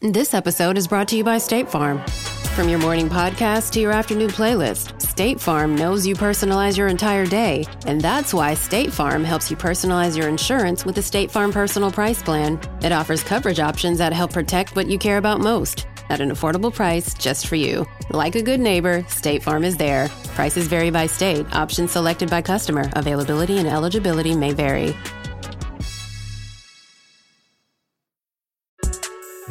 This episode is brought to you by State Farm. From your morning podcast to your afternoon playlist, State Farm knows you personalize your entire day, and that's why State Farm helps you personalize your insurance with the State Farm Personal Price Plan. It offers coverage options that help protect what you care about most at an affordable price just for you. Like a good neighbor, State Farm is there. Prices vary by state, options selected by customer, availability and eligibility may vary.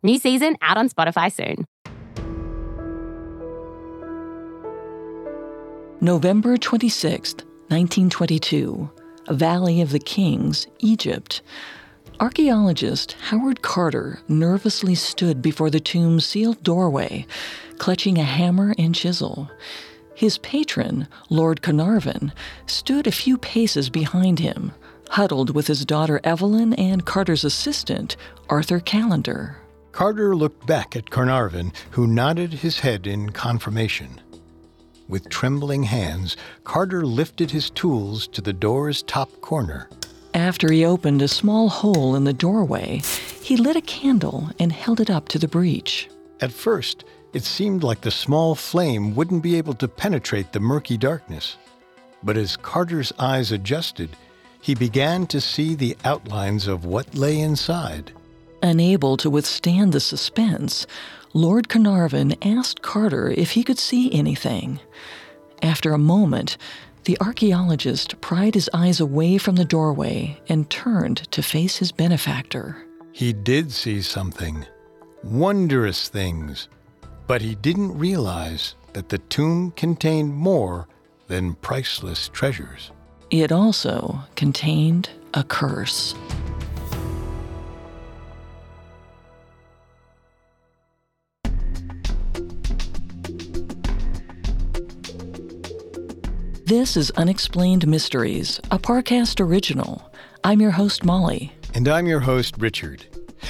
New season out on Spotify soon. November 26th, 1922, Valley of the Kings, Egypt. Archaeologist Howard Carter nervously stood before the tomb's sealed doorway, clutching a hammer and chisel. His patron, Lord Carnarvon, stood a few paces behind him, huddled with his daughter Evelyn and Carter's assistant, Arthur Callender. Carter looked back at Carnarvon, who nodded his head in confirmation. With trembling hands, Carter lifted his tools to the door's top corner. After he opened a small hole in the doorway, he lit a candle and held it up to the breach. At first, it seemed like the small flame wouldn't be able to penetrate the murky darkness. But as Carter's eyes adjusted, he began to see the outlines of what lay inside. Unable to withstand the suspense, Lord Carnarvon asked Carter if he could see anything. After a moment, the archaeologist pried his eyes away from the doorway and turned to face his benefactor. He did see something. Wondrous things. But he didn't realize that the tomb contained more than priceless treasures. It also contained a curse. This is Unexplained Mysteries, a Parcast original. I'm your host, Molly. And I'm your host, Richard.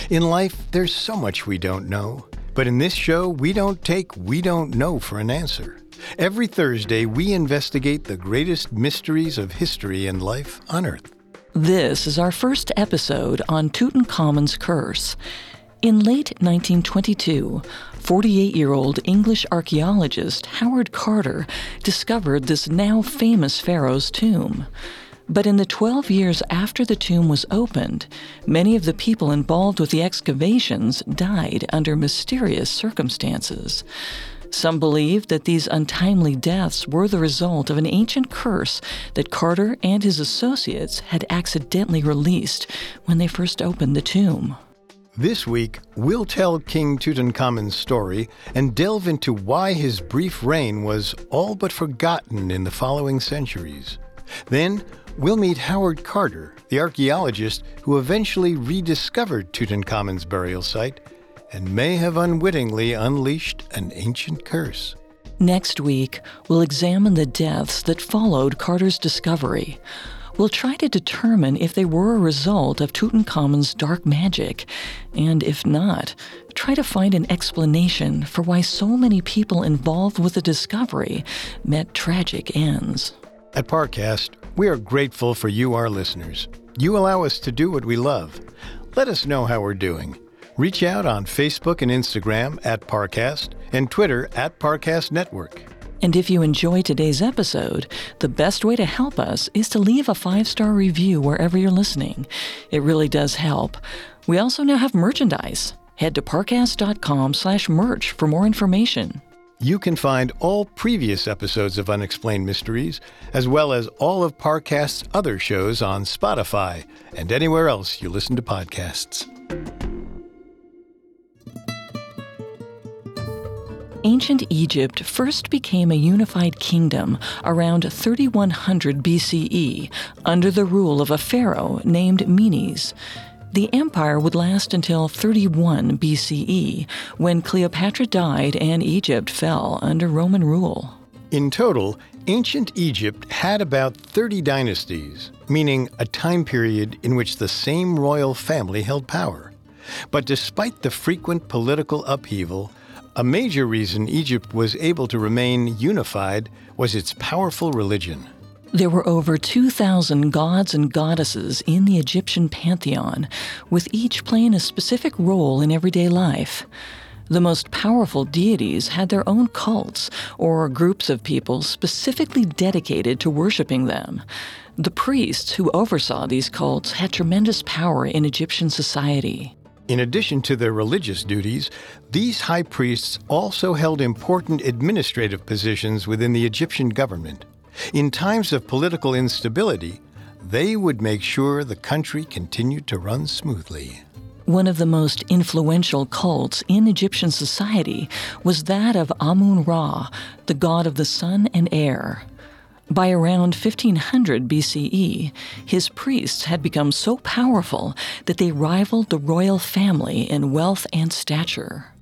In life, there's so much we don't know. But in this show, we don't take we don't know for an answer. Every Thursday, we investigate the greatest mysteries of history and life on Earth. This is our first episode on Tutankhamun's curse. In late 1922, 48 year old English archaeologist Howard Carter discovered this now famous pharaoh's tomb. But in the 12 years after the tomb was opened, many of the people involved with the excavations died under mysterious circumstances. Some believe that these untimely deaths were the result of an ancient curse that Carter and his associates had accidentally released when they first opened the tomb. This week, we'll tell King Tutankhamun's story and delve into why his brief reign was all but forgotten in the following centuries. Then, we'll meet Howard Carter, the archaeologist who eventually rediscovered Tutankhamun's burial site and may have unwittingly unleashed an ancient curse. Next week, we'll examine the deaths that followed Carter's discovery. We'll try to determine if they were a result of Tutankhamun's dark magic, and if not, try to find an explanation for why so many people involved with the discovery met tragic ends. At Parcast, we are grateful for you, our listeners. You allow us to do what we love. Let us know how we're doing. Reach out on Facebook and Instagram at Parcast and Twitter at Parcast Network. And if you enjoy today's episode, the best way to help us is to leave a five star review wherever you're listening. It really does help. We also now have merchandise. Head to parcast.com slash merch for more information. You can find all previous episodes of Unexplained Mysteries, as well as all of Parcast's other shows on Spotify and anywhere else you listen to podcasts. Ancient Egypt first became a unified kingdom around 3100 BCE under the rule of a pharaoh named Menes. The empire would last until 31 BCE, when Cleopatra died and Egypt fell under Roman rule. In total, ancient Egypt had about 30 dynasties, meaning a time period in which the same royal family held power. But despite the frequent political upheaval, a major reason Egypt was able to remain unified was its powerful religion. There were over 2,000 gods and goddesses in the Egyptian pantheon, with each playing a specific role in everyday life. The most powerful deities had their own cults or groups of people specifically dedicated to worshiping them. The priests who oversaw these cults had tremendous power in Egyptian society. In addition to their religious duties, these high priests also held important administrative positions within the Egyptian government. In times of political instability, they would make sure the country continued to run smoothly. One of the most influential cults in Egyptian society was that of Amun Ra, the god of the sun and air. By around 1500 BCE, his priests had become so powerful that they rivaled the royal family in wealth and stature.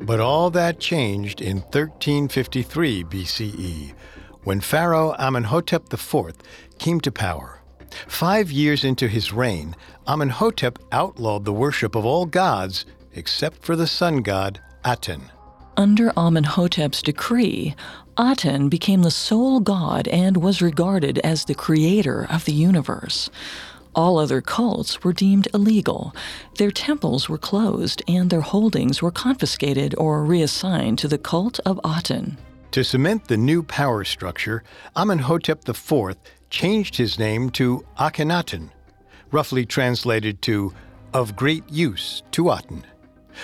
But all that changed in 1353 BCE when Pharaoh Amenhotep IV came to power. Five years into his reign, Amenhotep outlawed the worship of all gods except for the sun god Aten. Under Amenhotep's decree, Aten became the sole god and was regarded as the creator of the universe. All other cults were deemed illegal. Their temples were closed and their holdings were confiscated or reassigned to the cult of Aten. To cement the new power structure, Amenhotep IV changed his name to Akhenaten, roughly translated to of great use to Aten.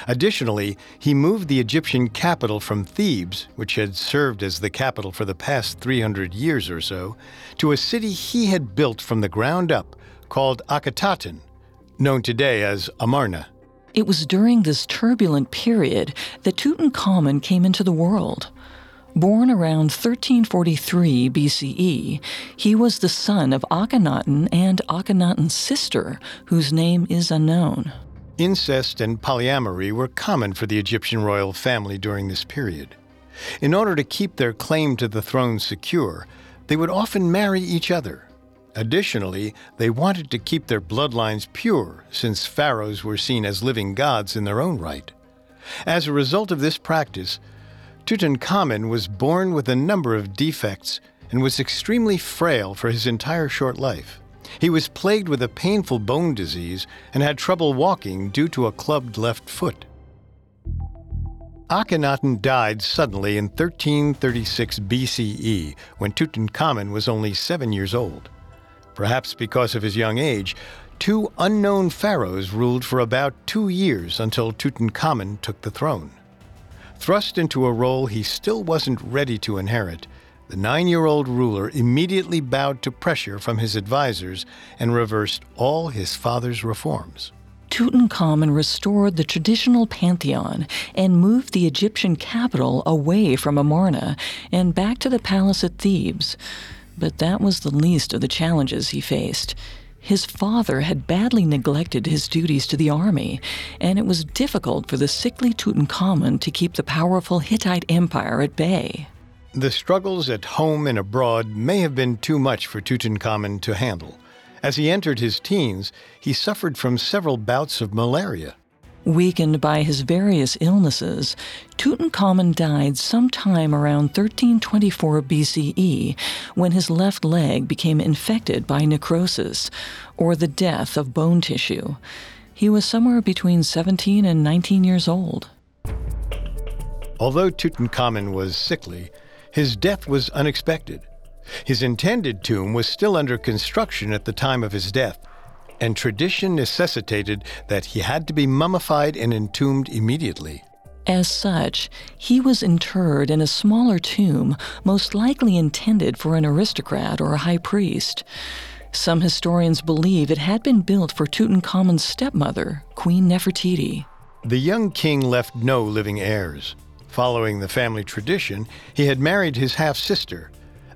Additionally, he moved the Egyptian capital from Thebes, which had served as the capital for the past 300 years or so, to a city he had built from the ground up called Akhetaten, known today as Amarna. It was during this turbulent period that Tutankhamun came into the world. Born around 1343 BCE, he was the son of Akhenaten and Akhenaten's sister, whose name is unknown. Incest and polyamory were common for the Egyptian royal family during this period. In order to keep their claim to the throne secure, they would often marry each other. Additionally, they wanted to keep their bloodlines pure, since pharaohs were seen as living gods in their own right. As a result of this practice, Tutankhamun was born with a number of defects and was extremely frail for his entire short life. He was plagued with a painful bone disease and had trouble walking due to a clubbed left foot. Akhenaten died suddenly in 1336 BCE when Tutankhamun was only seven years old. Perhaps because of his young age, two unknown pharaohs ruled for about two years until Tutankhamun took the throne. Thrust into a role he still wasn't ready to inherit, the nine year old ruler immediately bowed to pressure from his advisors and reversed all his father's reforms. Tutankhamun restored the traditional pantheon and moved the Egyptian capital away from Amarna and back to the palace at Thebes. But that was the least of the challenges he faced. His father had badly neglected his duties to the army, and it was difficult for the sickly Tutankhamun to keep the powerful Hittite Empire at bay. The struggles at home and abroad may have been too much for Tutankhamun to handle. As he entered his teens, he suffered from several bouts of malaria. Weakened by his various illnesses, Tutankhamun died sometime around 1324 BCE when his left leg became infected by necrosis, or the death of bone tissue. He was somewhere between 17 and 19 years old. Although Tutankhamun was sickly, his death was unexpected. His intended tomb was still under construction at the time of his death, and tradition necessitated that he had to be mummified and entombed immediately. As such, he was interred in a smaller tomb, most likely intended for an aristocrat or a high priest. Some historians believe it had been built for Tutankhamun's stepmother, Queen Nefertiti. The young king left no living heirs. Following the family tradition, he had married his half sister.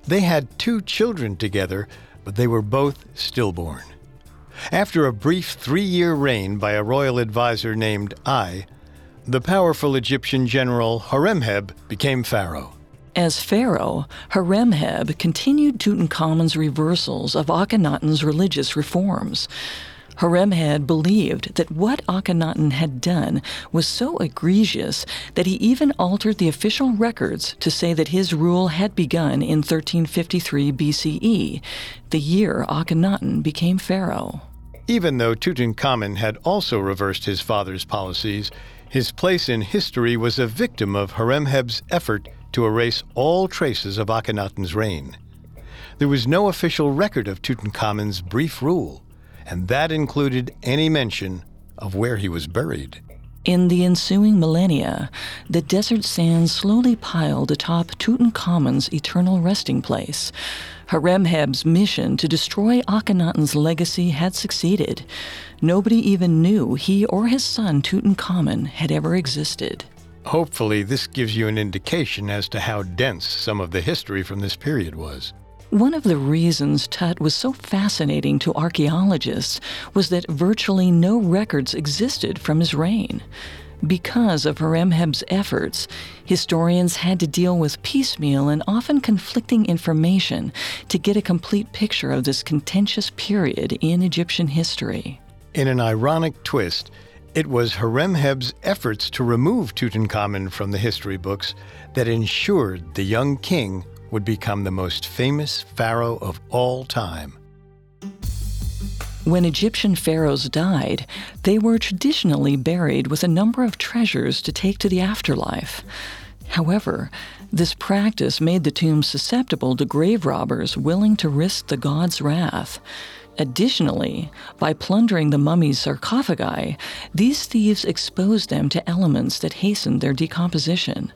They had two children together, but they were both stillborn. After a brief three year reign by a royal advisor named Ai, the powerful Egyptian general Horemheb became pharaoh. As pharaoh, Horemheb continued Tutankhamun's reversals of Akhenaten's religious reforms. Horemheb believed that what Akhenaten had done was so egregious that he even altered the official records to say that his rule had begun in 1353 BCE, the year Akhenaten became pharaoh. Even though Tutankhamun had also reversed his father's policies, his place in history was a victim of Horemheb's effort to erase all traces of Akhenaten's reign. There was no official record of Tutankhamun's brief rule and that included any mention of where he was buried. In the ensuing millennia, the desert sands slowly piled atop Tutankhamun's eternal resting place. Horemheb's mission to destroy Akhenaten's legacy had succeeded. Nobody even knew he or his son Tutankhamun had ever existed. Hopefully, this gives you an indication as to how dense some of the history from this period was. One of the reasons Tut was so fascinating to archaeologists was that virtually no records existed from his reign. Because of Horemheb's efforts, historians had to deal with piecemeal and often conflicting information to get a complete picture of this contentious period in Egyptian history. In an ironic twist, it was Horemheb's efforts to remove Tutankhamun from the history books that ensured the young king would become the most famous pharaoh of all time. When Egyptian pharaohs died, they were traditionally buried with a number of treasures to take to the afterlife. However, this practice made the tombs susceptible to grave robbers willing to risk the god's wrath. Additionally, by plundering the mummy's sarcophagi, these thieves exposed them to elements that hastened their decomposition.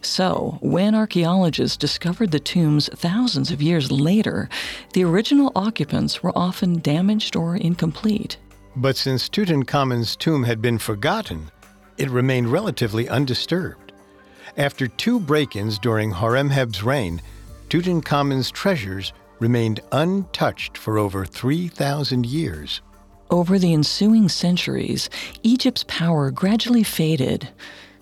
So, when archaeologists discovered the tombs thousands of years later, the original occupants were often damaged or incomplete. But since Tutankhamun's tomb had been forgotten, it remained relatively undisturbed. After two break ins during Horemheb's reign, Tutankhamun's treasures remained untouched for over 3,000 years. Over the ensuing centuries, Egypt's power gradually faded.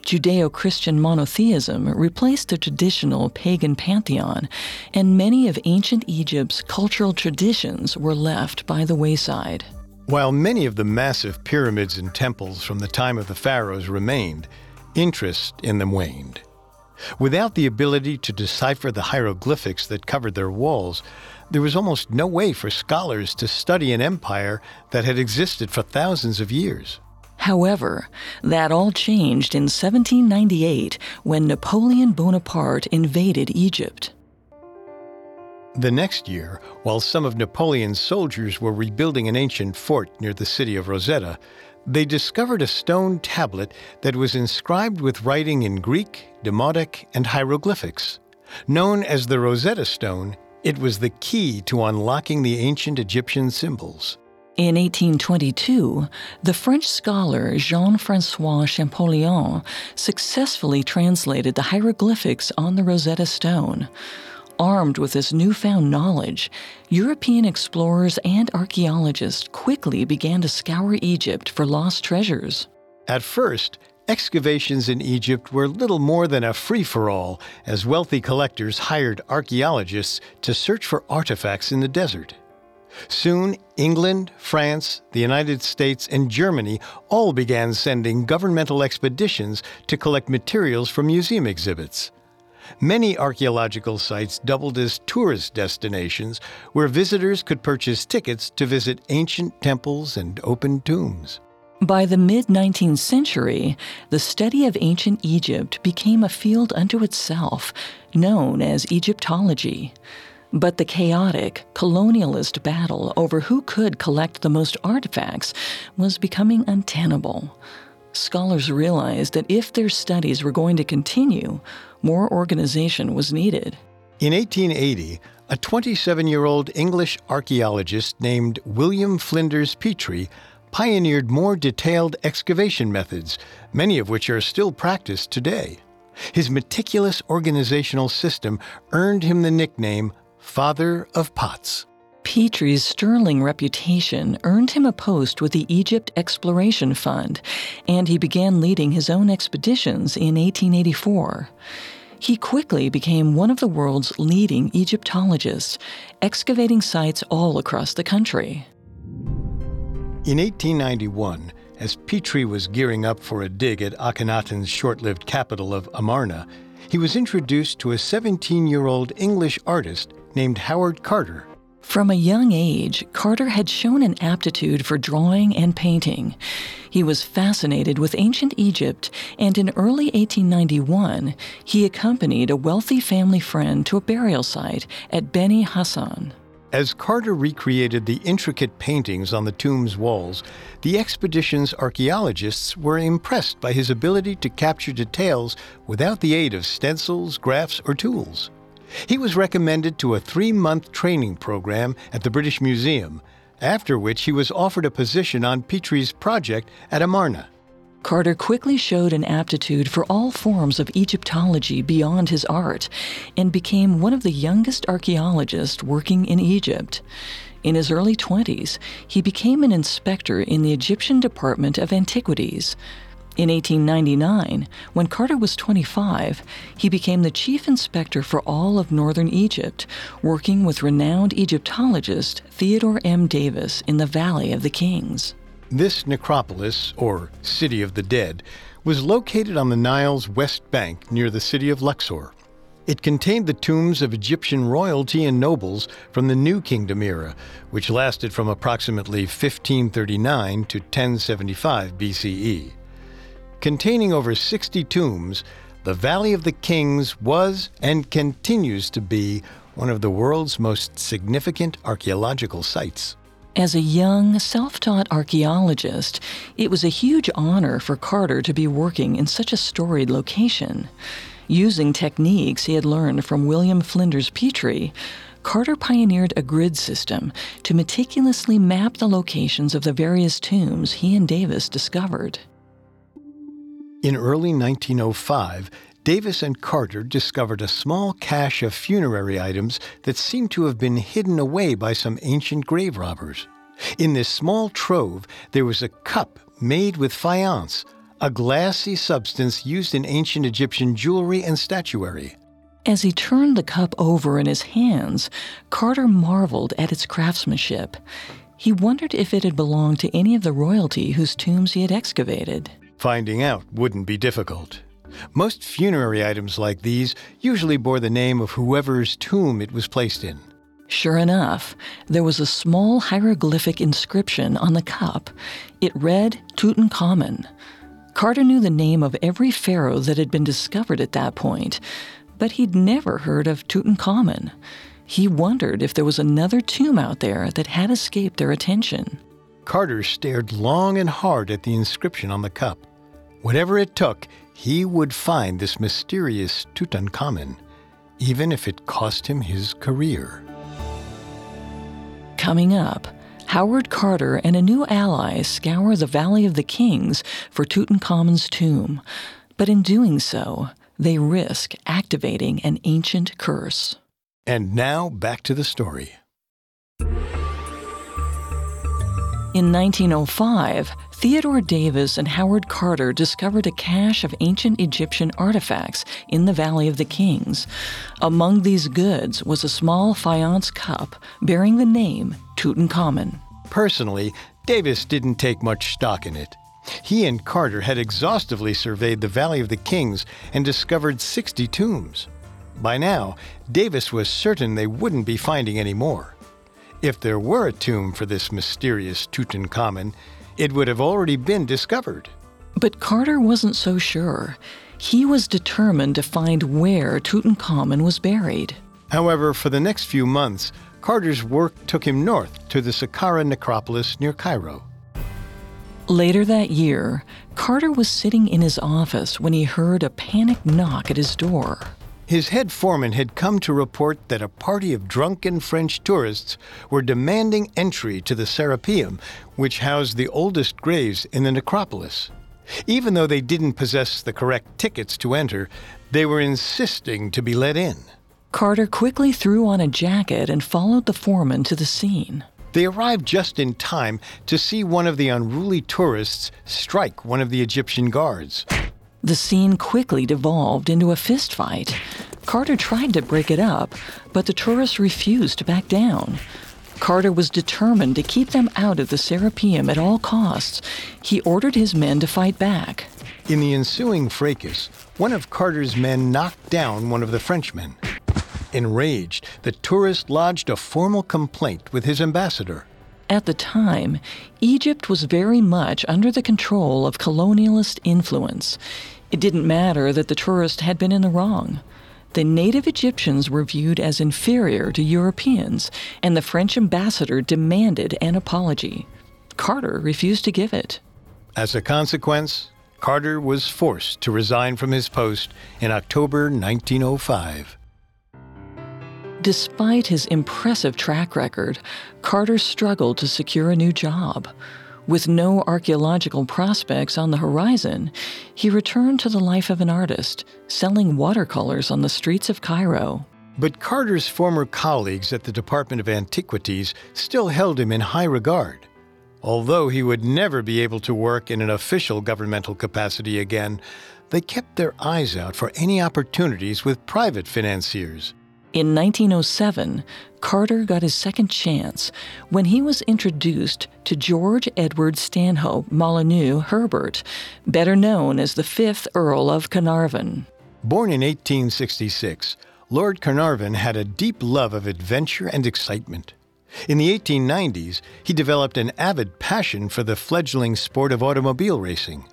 Judeo Christian monotheism replaced the traditional pagan pantheon, and many of ancient Egypt's cultural traditions were left by the wayside. While many of the massive pyramids and temples from the time of the pharaohs remained, interest in them waned. Without the ability to decipher the hieroglyphics that covered their walls, there was almost no way for scholars to study an empire that had existed for thousands of years. However, that all changed in 1798 when Napoleon Bonaparte invaded Egypt. The next year, while some of Napoleon's soldiers were rebuilding an ancient fort near the city of Rosetta, they discovered a stone tablet that was inscribed with writing in Greek, Demotic, and hieroglyphics. Known as the Rosetta Stone, it was the key to unlocking the ancient Egyptian symbols. In 1822, the French scholar Jean Francois Champollion successfully translated the hieroglyphics on the Rosetta Stone. Armed with this newfound knowledge, European explorers and archaeologists quickly began to scour Egypt for lost treasures. At first, excavations in Egypt were little more than a free for all as wealthy collectors hired archaeologists to search for artifacts in the desert. Soon, England, France, the United States, and Germany all began sending governmental expeditions to collect materials from museum exhibits. Many archaeological sites doubled as tourist destinations where visitors could purchase tickets to visit ancient temples and open tombs. By the mid 19th century, the study of ancient Egypt became a field unto itself, known as Egyptology. But the chaotic, colonialist battle over who could collect the most artifacts was becoming untenable. Scholars realized that if their studies were going to continue, more organization was needed. In 1880, a 27 year old English archaeologist named William Flinders Petrie pioneered more detailed excavation methods, many of which are still practiced today. His meticulous organizational system earned him the nickname Father of Pots. Petrie's sterling reputation earned him a post with the Egypt Exploration Fund, and he began leading his own expeditions in 1884. He quickly became one of the world's leading Egyptologists, excavating sites all across the country. In 1891, as Petrie was gearing up for a dig at Akhenaten's short lived capital of Amarna, he was introduced to a 17 year old English artist named Howard Carter. From a young age, Carter had shown an aptitude for drawing and painting. He was fascinated with ancient Egypt, and in early 1891, he accompanied a wealthy family friend to a burial site at Beni Hassan. As Carter recreated the intricate paintings on the tomb's walls, the expedition's archaeologists were impressed by his ability to capture details without the aid of stencils, graphs, or tools. He was recommended to a three month training program at the British Museum, after which he was offered a position on Petrie's project at Amarna. Carter quickly showed an aptitude for all forms of Egyptology beyond his art and became one of the youngest archaeologists working in Egypt. In his early 20s, he became an inspector in the Egyptian Department of Antiquities. In 1899, when Carter was 25, he became the chief inspector for all of northern Egypt, working with renowned Egyptologist Theodore M. Davis in the Valley of the Kings. This necropolis, or City of the Dead, was located on the Nile's west bank near the city of Luxor. It contained the tombs of Egyptian royalty and nobles from the New Kingdom era, which lasted from approximately 1539 to 1075 BCE. Containing over 60 tombs, the Valley of the Kings was and continues to be one of the world's most significant archaeological sites. As a young, self taught archaeologist, it was a huge honor for Carter to be working in such a storied location. Using techniques he had learned from William Flinders Petrie, Carter pioneered a grid system to meticulously map the locations of the various tombs he and Davis discovered. In early 1905, Davis and Carter discovered a small cache of funerary items that seemed to have been hidden away by some ancient grave robbers. In this small trove, there was a cup made with faience, a glassy substance used in ancient Egyptian jewelry and statuary. As he turned the cup over in his hands, Carter marveled at its craftsmanship. He wondered if it had belonged to any of the royalty whose tombs he had excavated. Finding out wouldn't be difficult. Most funerary items like these usually bore the name of whoever's tomb it was placed in. Sure enough, there was a small hieroglyphic inscription on the cup. It read Tutankhamun. Carter knew the name of every pharaoh that had been discovered at that point, but he'd never heard of Tutankhamun. He wondered if there was another tomb out there that had escaped their attention. Carter stared long and hard at the inscription on the cup. Whatever it took, he would find this mysterious Tutankhamun, even if it cost him his career. Coming up, Howard Carter and a new ally scour the Valley of the Kings for Tutankhamun's tomb, but in doing so, they risk activating an ancient curse. And now back to the story. In 1905, Theodore Davis and Howard Carter discovered a cache of ancient Egyptian artifacts in the Valley of the Kings. Among these goods was a small faience cup bearing the name Tutankhamun. Personally, Davis didn't take much stock in it. He and Carter had exhaustively surveyed the Valley of the Kings and discovered 60 tombs. By now, Davis was certain they wouldn't be finding any more. If there were a tomb for this mysterious Tutankhamun, it would have already been discovered. But Carter wasn't so sure. He was determined to find where Tutankhamun was buried. However, for the next few months, Carter's work took him north to the Saqqara necropolis near Cairo. Later that year, Carter was sitting in his office when he heard a panicked knock at his door. His head foreman had come to report that a party of drunken French tourists were demanding entry to the Serapeum, which housed the oldest graves in the necropolis. Even though they didn't possess the correct tickets to enter, they were insisting to be let in. Carter quickly threw on a jacket and followed the foreman to the scene. They arrived just in time to see one of the unruly tourists strike one of the Egyptian guards. The scene quickly devolved into a fistfight. Carter tried to break it up, but the tourists refused to back down. Carter was determined to keep them out of the Serapeum at all costs. He ordered his men to fight back. In the ensuing fracas, one of Carter's men knocked down one of the Frenchmen. Enraged, the tourist lodged a formal complaint with his ambassador. At the time, Egypt was very much under the control of colonialist influence. It didn't matter that the tourist had been in the wrong. The native Egyptians were viewed as inferior to Europeans, and the French ambassador demanded an apology. Carter refused to give it. As a consequence, Carter was forced to resign from his post in October 1905. Despite his impressive track record, Carter struggled to secure a new job. With no archaeological prospects on the horizon, he returned to the life of an artist, selling watercolors on the streets of Cairo. But Carter's former colleagues at the Department of Antiquities still held him in high regard. Although he would never be able to work in an official governmental capacity again, they kept their eyes out for any opportunities with private financiers. In 1907, Carter got his second chance when he was introduced to George Edward Stanhope Molyneux Herbert, better known as the fifth Earl of Carnarvon. Born in 1866, Lord Carnarvon had a deep love of adventure and excitement. In the 1890s, he developed an avid passion for the fledgling sport of automobile racing.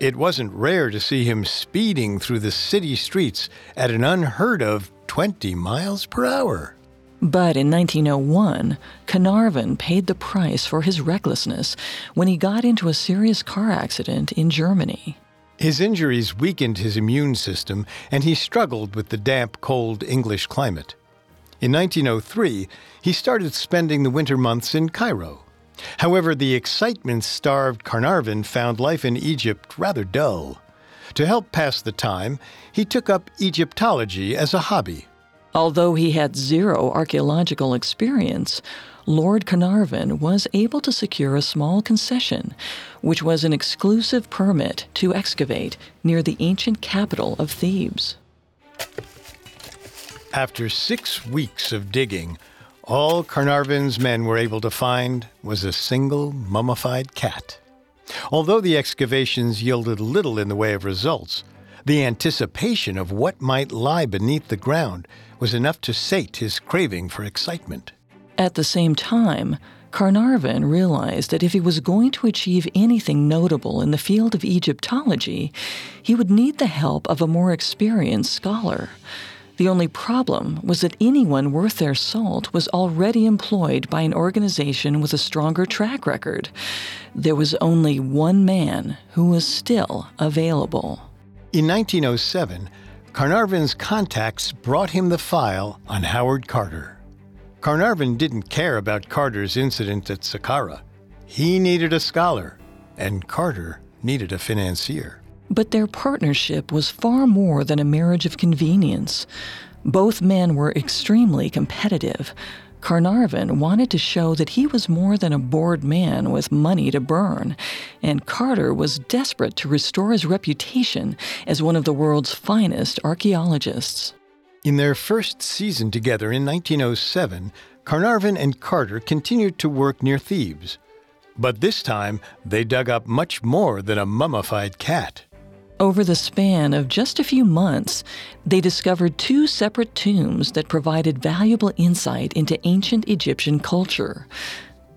It wasn't rare to see him speeding through the city streets at an unheard of 20 miles per hour. But in 1901, Carnarvon paid the price for his recklessness when he got into a serious car accident in Germany. His injuries weakened his immune system, and he struggled with the damp, cold English climate. In 1903, he started spending the winter months in Cairo. However, the excitement starved Carnarvon found life in Egypt rather dull. To help pass the time, he took up Egyptology as a hobby. Although he had zero archaeological experience, Lord Carnarvon was able to secure a small concession, which was an exclusive permit to excavate near the ancient capital of Thebes. After six weeks of digging, all Carnarvon's men were able to find was a single mummified cat. Although the excavations yielded little in the way of results, the anticipation of what might lie beneath the ground was enough to sate his craving for excitement. At the same time, Carnarvon realized that if he was going to achieve anything notable in the field of Egyptology, he would need the help of a more experienced scholar. The only problem was that anyone worth their salt was already employed by an organization with a stronger track record. There was only one man who was still available. In 1907, Carnarvon's contacts brought him the file on Howard Carter. Carnarvon didn't care about Carter's incident at Saqqara. He needed a scholar, and Carter needed a financier. But their partnership was far more than a marriage of convenience. Both men were extremely competitive. Carnarvon wanted to show that he was more than a bored man with money to burn, and Carter was desperate to restore his reputation as one of the world's finest archaeologists. In their first season together in 1907, Carnarvon and Carter continued to work near Thebes. But this time, they dug up much more than a mummified cat. Over the span of just a few months, they discovered two separate tombs that provided valuable insight into ancient Egyptian culture.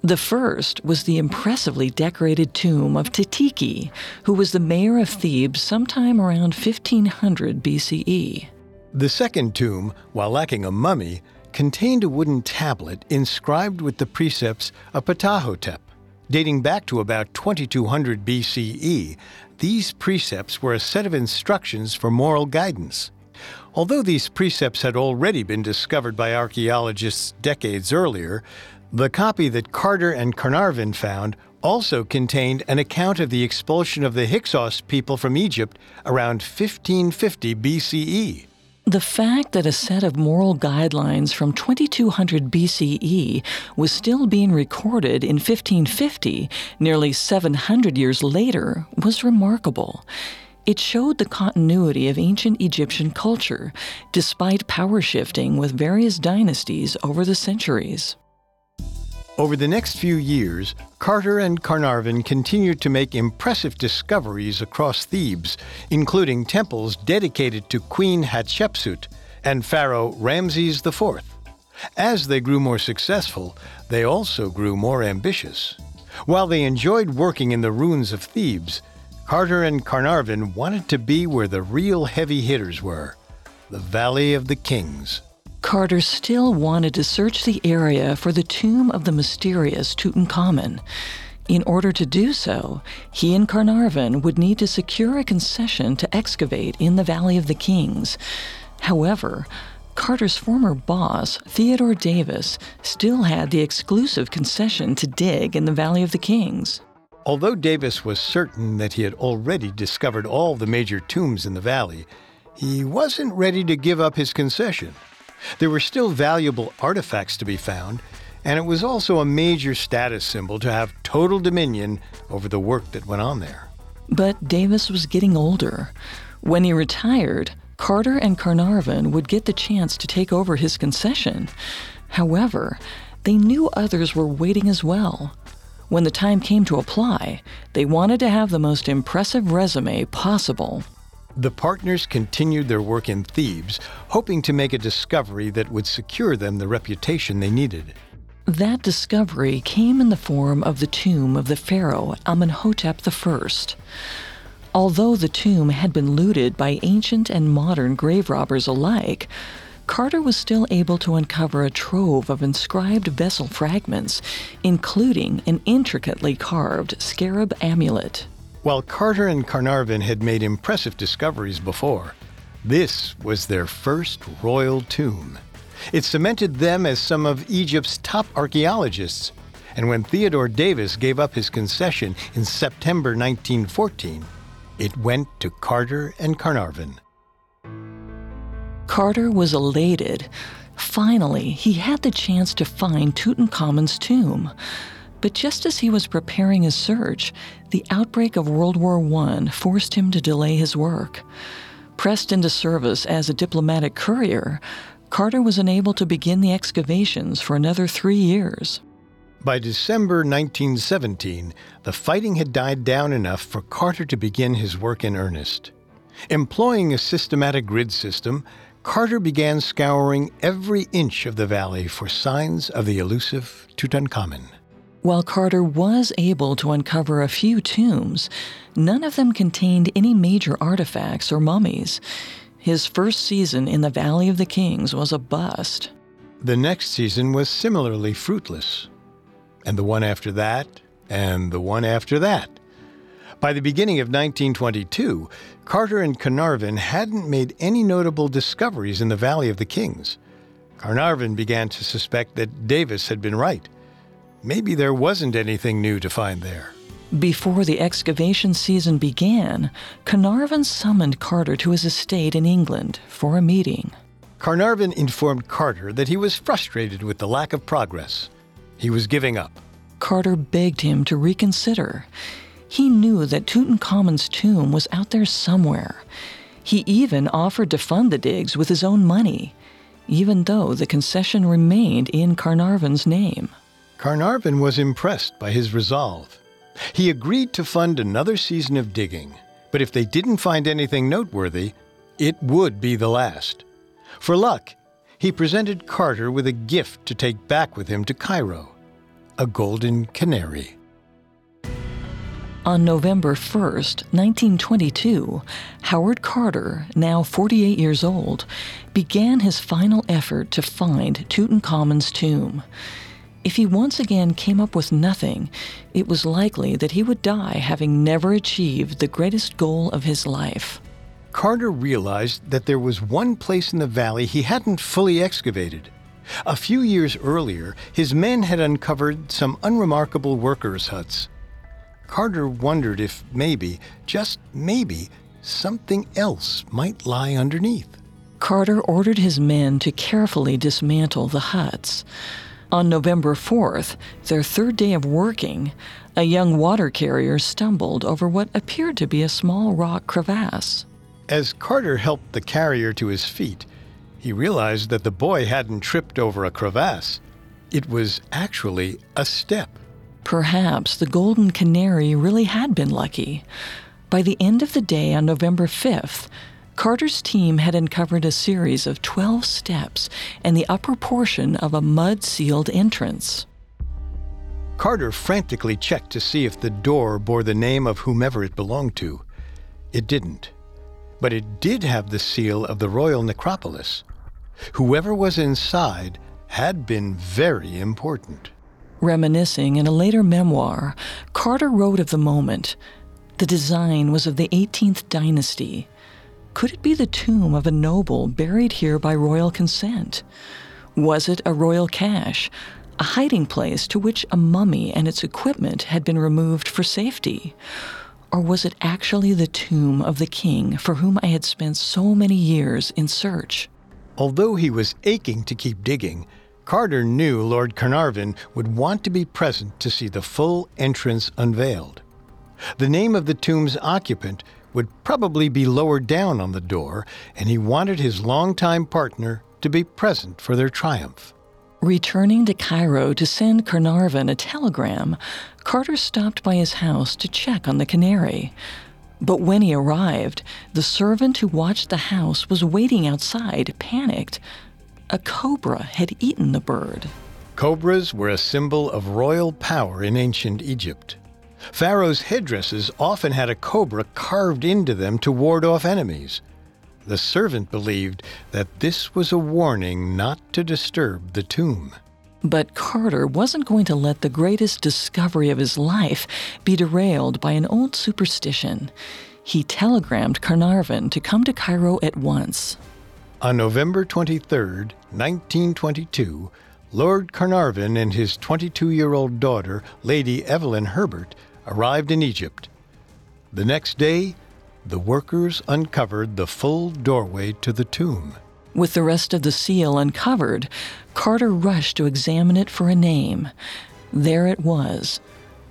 The first was the impressively decorated tomb of Titiki, who was the mayor of Thebes sometime around 1500 BCE. The second tomb, while lacking a mummy, contained a wooden tablet inscribed with the precepts of Ptahhotep. Dating back to about 2200 BCE, these precepts were a set of instructions for moral guidance. Although these precepts had already been discovered by archaeologists decades earlier, the copy that Carter and Carnarvon found also contained an account of the expulsion of the Hyksos people from Egypt around 1550 BCE. The fact that a set of moral guidelines from 2200 BCE was still being recorded in 1550, nearly 700 years later, was remarkable. It showed the continuity of ancient Egyptian culture, despite power shifting with various dynasties over the centuries. Over the next few years, Carter and Carnarvon continued to make impressive discoveries across Thebes, including temples dedicated to Queen Hatshepsut and Pharaoh Ramses IV. As they grew more successful, they also grew more ambitious. While they enjoyed working in the ruins of Thebes, Carter and Carnarvon wanted to be where the real heavy hitters were the Valley of the Kings. Carter still wanted to search the area for the tomb of the mysterious Tutankhamun. In order to do so, he and Carnarvon would need to secure a concession to excavate in the Valley of the Kings. However, Carter's former boss, Theodore Davis, still had the exclusive concession to dig in the Valley of the Kings. Although Davis was certain that he had already discovered all the major tombs in the valley, he wasn't ready to give up his concession. There were still valuable artifacts to be found, and it was also a major status symbol to have total dominion over the work that went on there. But Davis was getting older. When he retired, Carter and Carnarvon would get the chance to take over his concession. However, they knew others were waiting as well. When the time came to apply, they wanted to have the most impressive resume possible. The partners continued their work in Thebes, hoping to make a discovery that would secure them the reputation they needed. That discovery came in the form of the tomb of the pharaoh Amenhotep I. Although the tomb had been looted by ancient and modern grave robbers alike, Carter was still able to uncover a trove of inscribed vessel fragments, including an intricately carved scarab amulet. While Carter and Carnarvon had made impressive discoveries before, this was their first royal tomb. It cemented them as some of Egypt's top archaeologists, and when Theodore Davis gave up his concession in September 1914, it went to Carter and Carnarvon. Carter was elated. Finally, he had the chance to find Tutankhamun's tomb. But just as he was preparing his search, the outbreak of World War I forced him to delay his work. Pressed into service as a diplomatic courier, Carter was unable to begin the excavations for another three years. By December 1917, the fighting had died down enough for Carter to begin his work in earnest. Employing a systematic grid system, Carter began scouring every inch of the valley for signs of the elusive Tutankhamun. While Carter was able to uncover a few tombs, none of them contained any major artifacts or mummies. His first season in the Valley of the Kings was a bust. The next season was similarly fruitless. And the one after that, and the one after that. By the beginning of 1922, Carter and Carnarvon hadn't made any notable discoveries in the Valley of the Kings. Carnarvon began to suspect that Davis had been right. Maybe there wasn't anything new to find there. Before the excavation season began, Carnarvon summoned Carter to his estate in England for a meeting. Carnarvon informed Carter that he was frustrated with the lack of progress. He was giving up. Carter begged him to reconsider. He knew that Tutankhamun's tomb was out there somewhere. He even offered to fund the digs with his own money, even though the concession remained in Carnarvon's name. Carnarvon was impressed by his resolve. He agreed to fund another season of digging, but if they didn't find anything noteworthy, it would be the last. For luck, he presented Carter with a gift to take back with him to Cairo a golden canary. On November 1st, 1922, Howard Carter, now 48 years old, began his final effort to find Tutankhamun's tomb. If he once again came up with nothing, it was likely that he would die having never achieved the greatest goal of his life. Carter realized that there was one place in the valley he hadn't fully excavated. A few years earlier, his men had uncovered some unremarkable workers' huts. Carter wondered if maybe, just maybe, something else might lie underneath. Carter ordered his men to carefully dismantle the huts. On November 4th, their third day of working, a young water carrier stumbled over what appeared to be a small rock crevasse. As Carter helped the carrier to his feet, he realized that the boy hadn't tripped over a crevasse. It was actually a step. Perhaps the golden canary really had been lucky. By the end of the day on November 5th, Carter's team had uncovered a series of 12 steps and the upper portion of a mud sealed entrance. Carter frantically checked to see if the door bore the name of whomever it belonged to. It didn't but it did have the seal of the royal necropolis. Whoever was inside had been very important. Reminiscing in a later memoir, Carter wrote of the moment. The design was of the 18th dynasty. Could it be the tomb of a noble buried here by royal consent? Was it a royal cache, a hiding place to which a mummy and its equipment had been removed for safety? Or was it actually the tomb of the king for whom I had spent so many years in search? Although he was aching to keep digging, Carter knew Lord Carnarvon would want to be present to see the full entrance unveiled. The name of the tomb's occupant would probably be lowered down on the door, and he wanted his longtime partner to be present for their triumph. Returning to Cairo to send Carnarvon a telegram, Carter stopped by his house to check on the canary. But when he arrived, the servant who watched the house was waiting outside, panicked. A cobra had eaten the bird. Cobras were a symbol of royal power in ancient Egypt. Pharaoh's headdresses often had a cobra carved into them to ward off enemies. The servant believed that this was a warning not to disturb the tomb. But Carter wasn't going to let the greatest discovery of his life be derailed by an old superstition. He telegrammed Carnarvon to come to Cairo at once. On November 23, 1922, Lord Carnarvon and his 22 year old daughter, Lady Evelyn Herbert, arrived in Egypt. The next day, the workers uncovered the full doorway to the tomb. With the rest of the seal uncovered, Carter rushed to examine it for a name. There it was,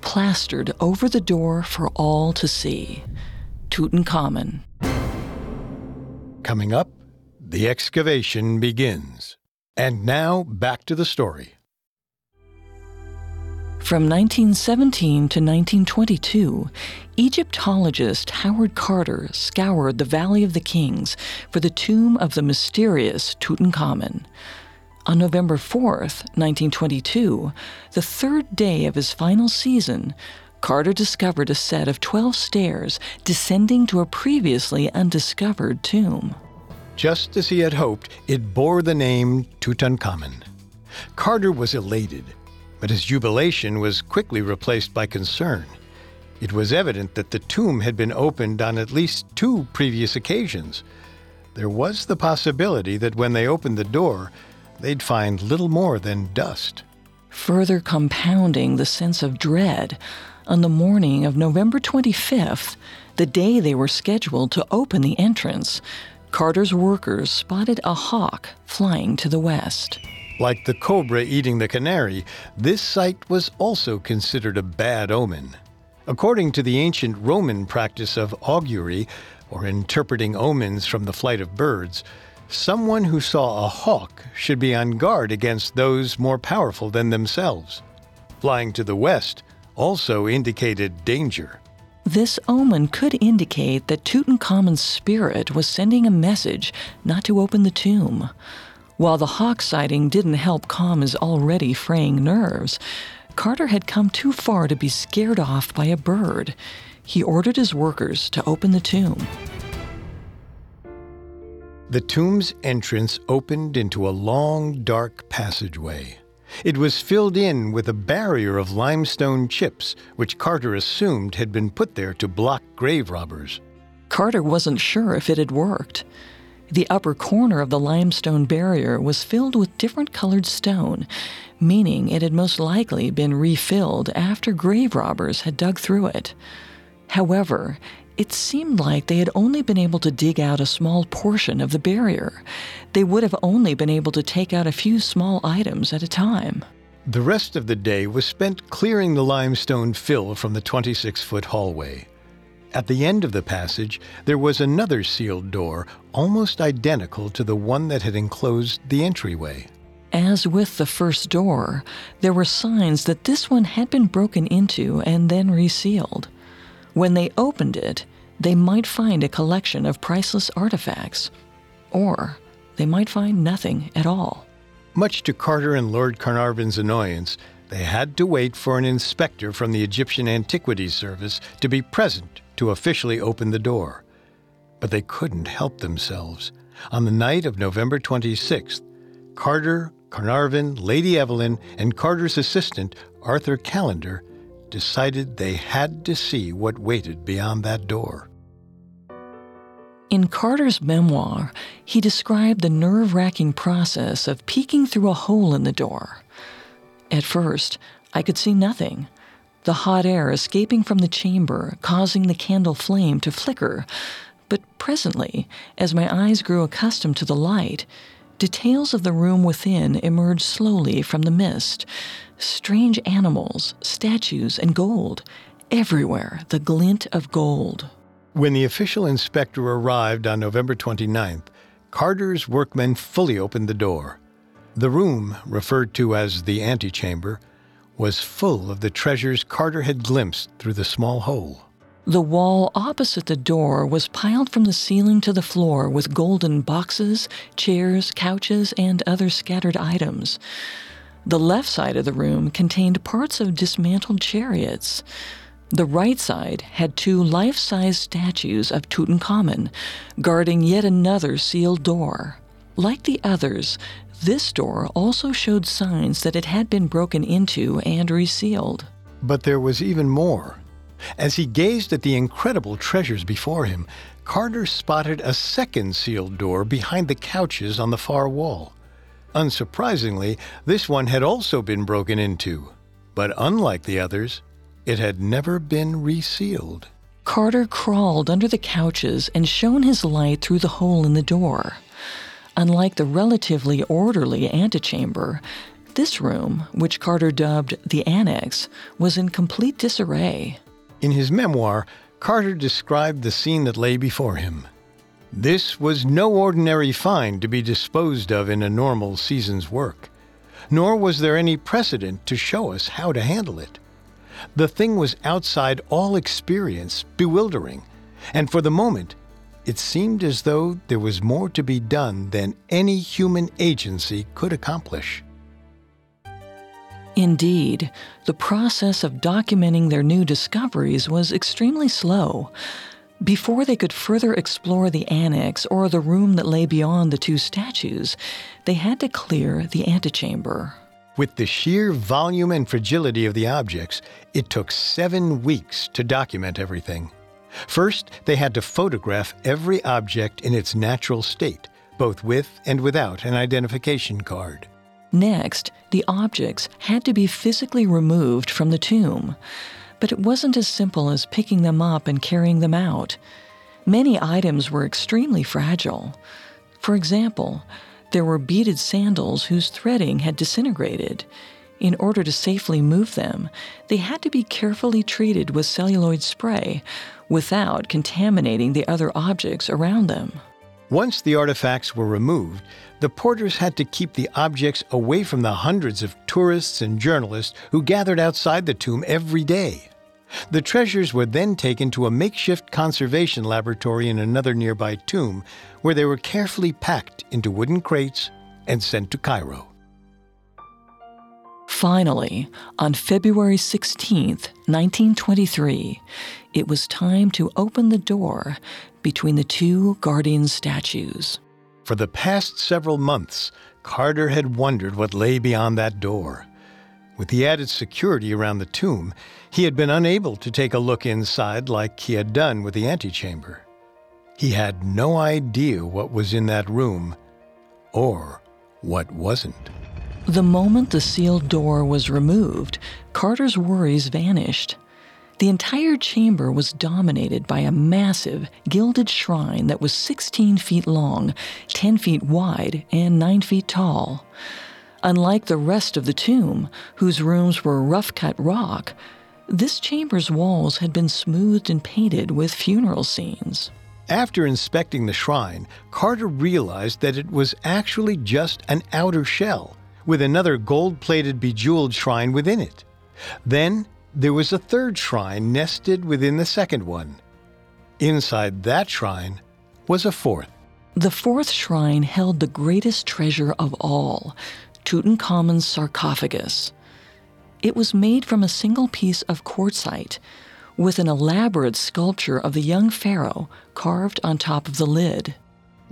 plastered over the door for all to see Tutankhamun. Coming up, the excavation begins. And now back to the story. From 1917 to 1922, Egyptologist Howard Carter scoured the Valley of the Kings for the tomb of the mysterious Tutankhamun. On November 4th, 1922, the third day of his final season, Carter discovered a set of 12 stairs descending to a previously undiscovered tomb. Just as he had hoped, it bore the name Tutankhamun. Carter was elated but his jubilation was quickly replaced by concern. It was evident that the tomb had been opened on at least two previous occasions. There was the possibility that when they opened the door, they'd find little more than dust. Further compounding the sense of dread, on the morning of November 25th, the day they were scheduled to open the entrance, Carter's workers spotted a hawk flying to the west. Like the cobra eating the canary, this sight was also considered a bad omen. According to the ancient Roman practice of augury, or interpreting omens from the flight of birds, someone who saw a hawk should be on guard against those more powerful than themselves. Flying to the west also indicated danger. This omen could indicate that Tutankhamun's spirit was sending a message not to open the tomb. While the hawk sighting didn't help calm his already fraying nerves, Carter had come too far to be scared off by a bird. He ordered his workers to open the tomb. The tomb's entrance opened into a long, dark passageway. It was filled in with a barrier of limestone chips, which Carter assumed had been put there to block grave robbers. Carter wasn't sure if it had worked. The upper corner of the limestone barrier was filled with different colored stone, meaning it had most likely been refilled after grave robbers had dug through it. However, it seemed like they had only been able to dig out a small portion of the barrier. They would have only been able to take out a few small items at a time. The rest of the day was spent clearing the limestone fill from the 26 foot hallway. At the end of the passage, there was another sealed door, almost identical to the one that had enclosed the entryway. As with the first door, there were signs that this one had been broken into and then resealed. When they opened it, they might find a collection of priceless artifacts, or they might find nothing at all. Much to Carter and Lord Carnarvon's annoyance, they had to wait for an inspector from the Egyptian Antiquities Service to be present to officially open the door. But they couldn't help themselves. On the night of November 26th, Carter, Carnarvon, Lady Evelyn, and Carter's assistant, Arthur Callender, decided they had to see what waited beyond that door. In Carter's memoir, he described the nerve wracking process of peeking through a hole in the door. At first, I could see nothing. The hot air escaping from the chamber, causing the candle flame to flicker. But presently, as my eyes grew accustomed to the light, details of the room within emerged slowly from the mist, strange animals, statues, and gold. Everywhere, the glint of gold. When the official inspector arrived on November 29th, Carter's workmen fully opened the door. The room, referred to as the antechamber, was full of the treasures Carter had glimpsed through the small hole. The wall opposite the door was piled from the ceiling to the floor with golden boxes, chairs, couches, and other scattered items. The left side of the room contained parts of dismantled chariots. The right side had two life size statues of Tutankhamun, guarding yet another sealed door. Like the others, this door also showed signs that it had been broken into and resealed. But there was even more. As he gazed at the incredible treasures before him, Carter spotted a second sealed door behind the couches on the far wall. Unsurprisingly, this one had also been broken into, but unlike the others, it had never been resealed. Carter crawled under the couches and shone his light through the hole in the door. Unlike the relatively orderly antechamber, this room, which Carter dubbed the Annex, was in complete disarray. In his memoir, Carter described the scene that lay before him. This was no ordinary find to be disposed of in a normal season's work, nor was there any precedent to show us how to handle it. The thing was outside all experience, bewildering, and for the moment, it seemed as though there was more to be done than any human agency could accomplish. Indeed, the process of documenting their new discoveries was extremely slow. Before they could further explore the annex or the room that lay beyond the two statues, they had to clear the antechamber. With the sheer volume and fragility of the objects, it took seven weeks to document everything. First, they had to photograph every object in its natural state, both with and without an identification card. Next, the objects had to be physically removed from the tomb but it wasn't as simple as picking them up and carrying them out. Many items were extremely fragile. For example, there were beaded sandals whose threading had disintegrated. In order to safely move them, they had to be carefully treated with celluloid spray without contaminating the other objects around them. Once the artifacts were removed, the porters had to keep the objects away from the hundreds of tourists and journalists who gathered outside the tomb every day. The treasures were then taken to a makeshift conservation laboratory in another nearby tomb, where they were carefully packed into wooden crates and sent to Cairo. Finally, on February 16, 1923, it was time to open the door between the two guardian statues. For the past several months, Carter had wondered what lay beyond that door. With the added security around the tomb, he had been unable to take a look inside like he had done with the antechamber. He had no idea what was in that room or what wasn't. The moment the sealed door was removed, Carter's worries vanished. The entire chamber was dominated by a massive, gilded shrine that was 16 feet long, 10 feet wide, and 9 feet tall. Unlike the rest of the tomb, whose rooms were rough cut rock, this chamber's walls had been smoothed and painted with funeral scenes. After inspecting the shrine, Carter realized that it was actually just an outer shell, with another gold plated bejeweled shrine within it. Then there was a third shrine nested within the second one. Inside that shrine was a fourth. The fourth shrine held the greatest treasure of all Tutankhamun's sarcophagus. It was made from a single piece of quartzite, with an elaborate sculpture of the young pharaoh carved on top of the lid.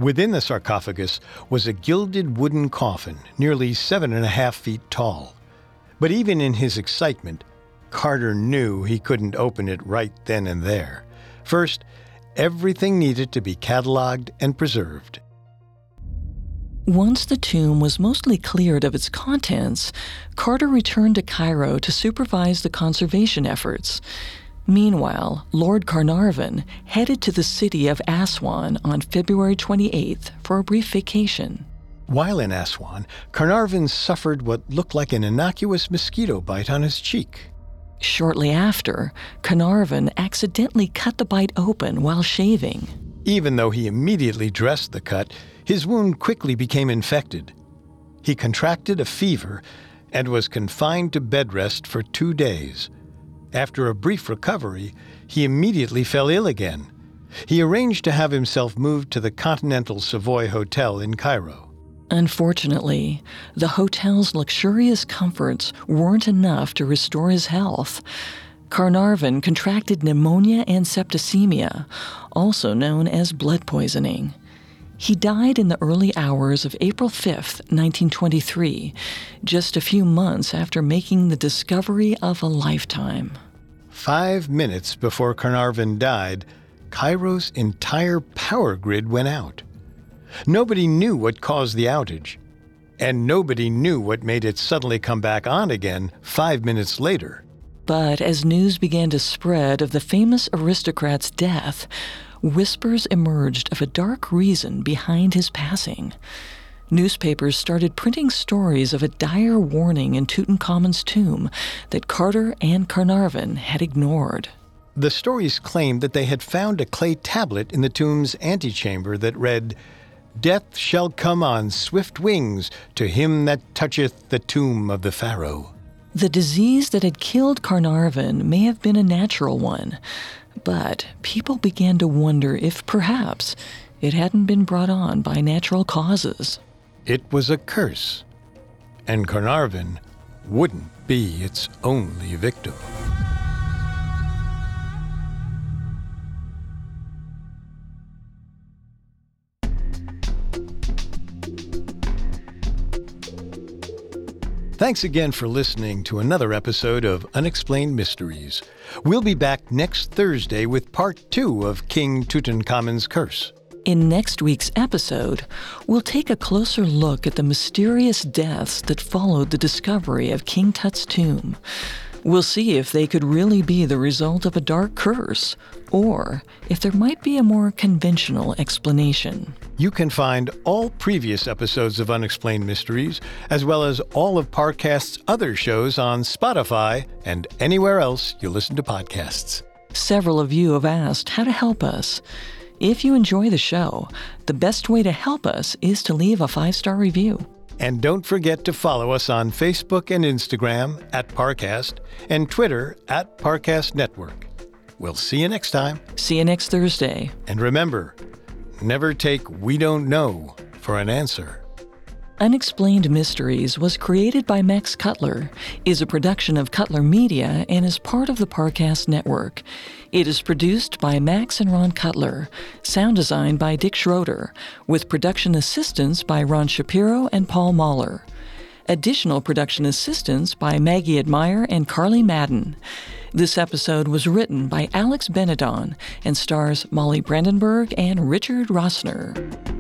Within the sarcophagus was a gilded wooden coffin, nearly seven and a half feet tall. But even in his excitement, Carter knew he couldn't open it right then and there. First, everything needed to be cataloged and preserved. Once the tomb was mostly cleared of its contents, Carter returned to Cairo to supervise the conservation efforts. Meanwhile, Lord Carnarvon headed to the city of Aswan on February 28th for a brief vacation. While in Aswan, Carnarvon suffered what looked like an innocuous mosquito bite on his cheek. Shortly after, Carnarvon accidentally cut the bite open while shaving. Even though he immediately dressed the cut, his wound quickly became infected. He contracted a fever and was confined to bed rest for two days. After a brief recovery, he immediately fell ill again. He arranged to have himself moved to the Continental Savoy Hotel in Cairo. Unfortunately, the hotel's luxurious comforts weren't enough to restore his health. Carnarvon contracted pneumonia and septicemia, also known as blood poisoning. He died in the early hours of April 5, 1923, just a few months after making the discovery of a lifetime. Five minutes before Carnarvon died, Cairo's entire power grid went out. Nobody knew what caused the outage, and nobody knew what made it suddenly come back on again five minutes later. But as news began to spread of the famous aristocrat's death, whispers emerged of a dark reason behind his passing. Newspapers started printing stories of a dire warning in Tutankhamun's tomb that Carter and Carnarvon had ignored. The stories claimed that they had found a clay tablet in the tomb's antechamber that read, Death shall come on swift wings to him that toucheth the tomb of the Pharaoh. The disease that had killed Carnarvon may have been a natural one, but people began to wonder if perhaps it hadn't been brought on by natural causes. It was a curse, and Carnarvon wouldn't be its only victim. Thanks again for listening to another episode of Unexplained Mysteries. We'll be back next Thursday with part two of King Tutankhamun's Curse. In next week's episode, we'll take a closer look at the mysterious deaths that followed the discovery of King Tut's tomb. We'll see if they could really be the result of a dark curse, or if there might be a more conventional explanation. You can find all previous episodes of Unexplained Mysteries, as well as all of Parcast's other shows on Spotify and anywhere else you listen to podcasts. Several of you have asked how to help us. If you enjoy the show, the best way to help us is to leave a five star review. And don't forget to follow us on Facebook and Instagram at Parcast and Twitter at Parcast Network. We'll see you next time. See you next Thursday. And remember, never take We Don't Know for an answer. Unexplained Mysteries was created by Max Cutler, is a production of Cutler Media, and is part of the Parcast Network. It is produced by Max and Ron Cutler, sound design by Dick Schroeder, with production assistance by Ron Shapiro and Paul Mahler. Additional production assistance by Maggie Admire and Carly Madden. This episode was written by Alex Benedon and stars Molly Brandenburg and Richard Rossner.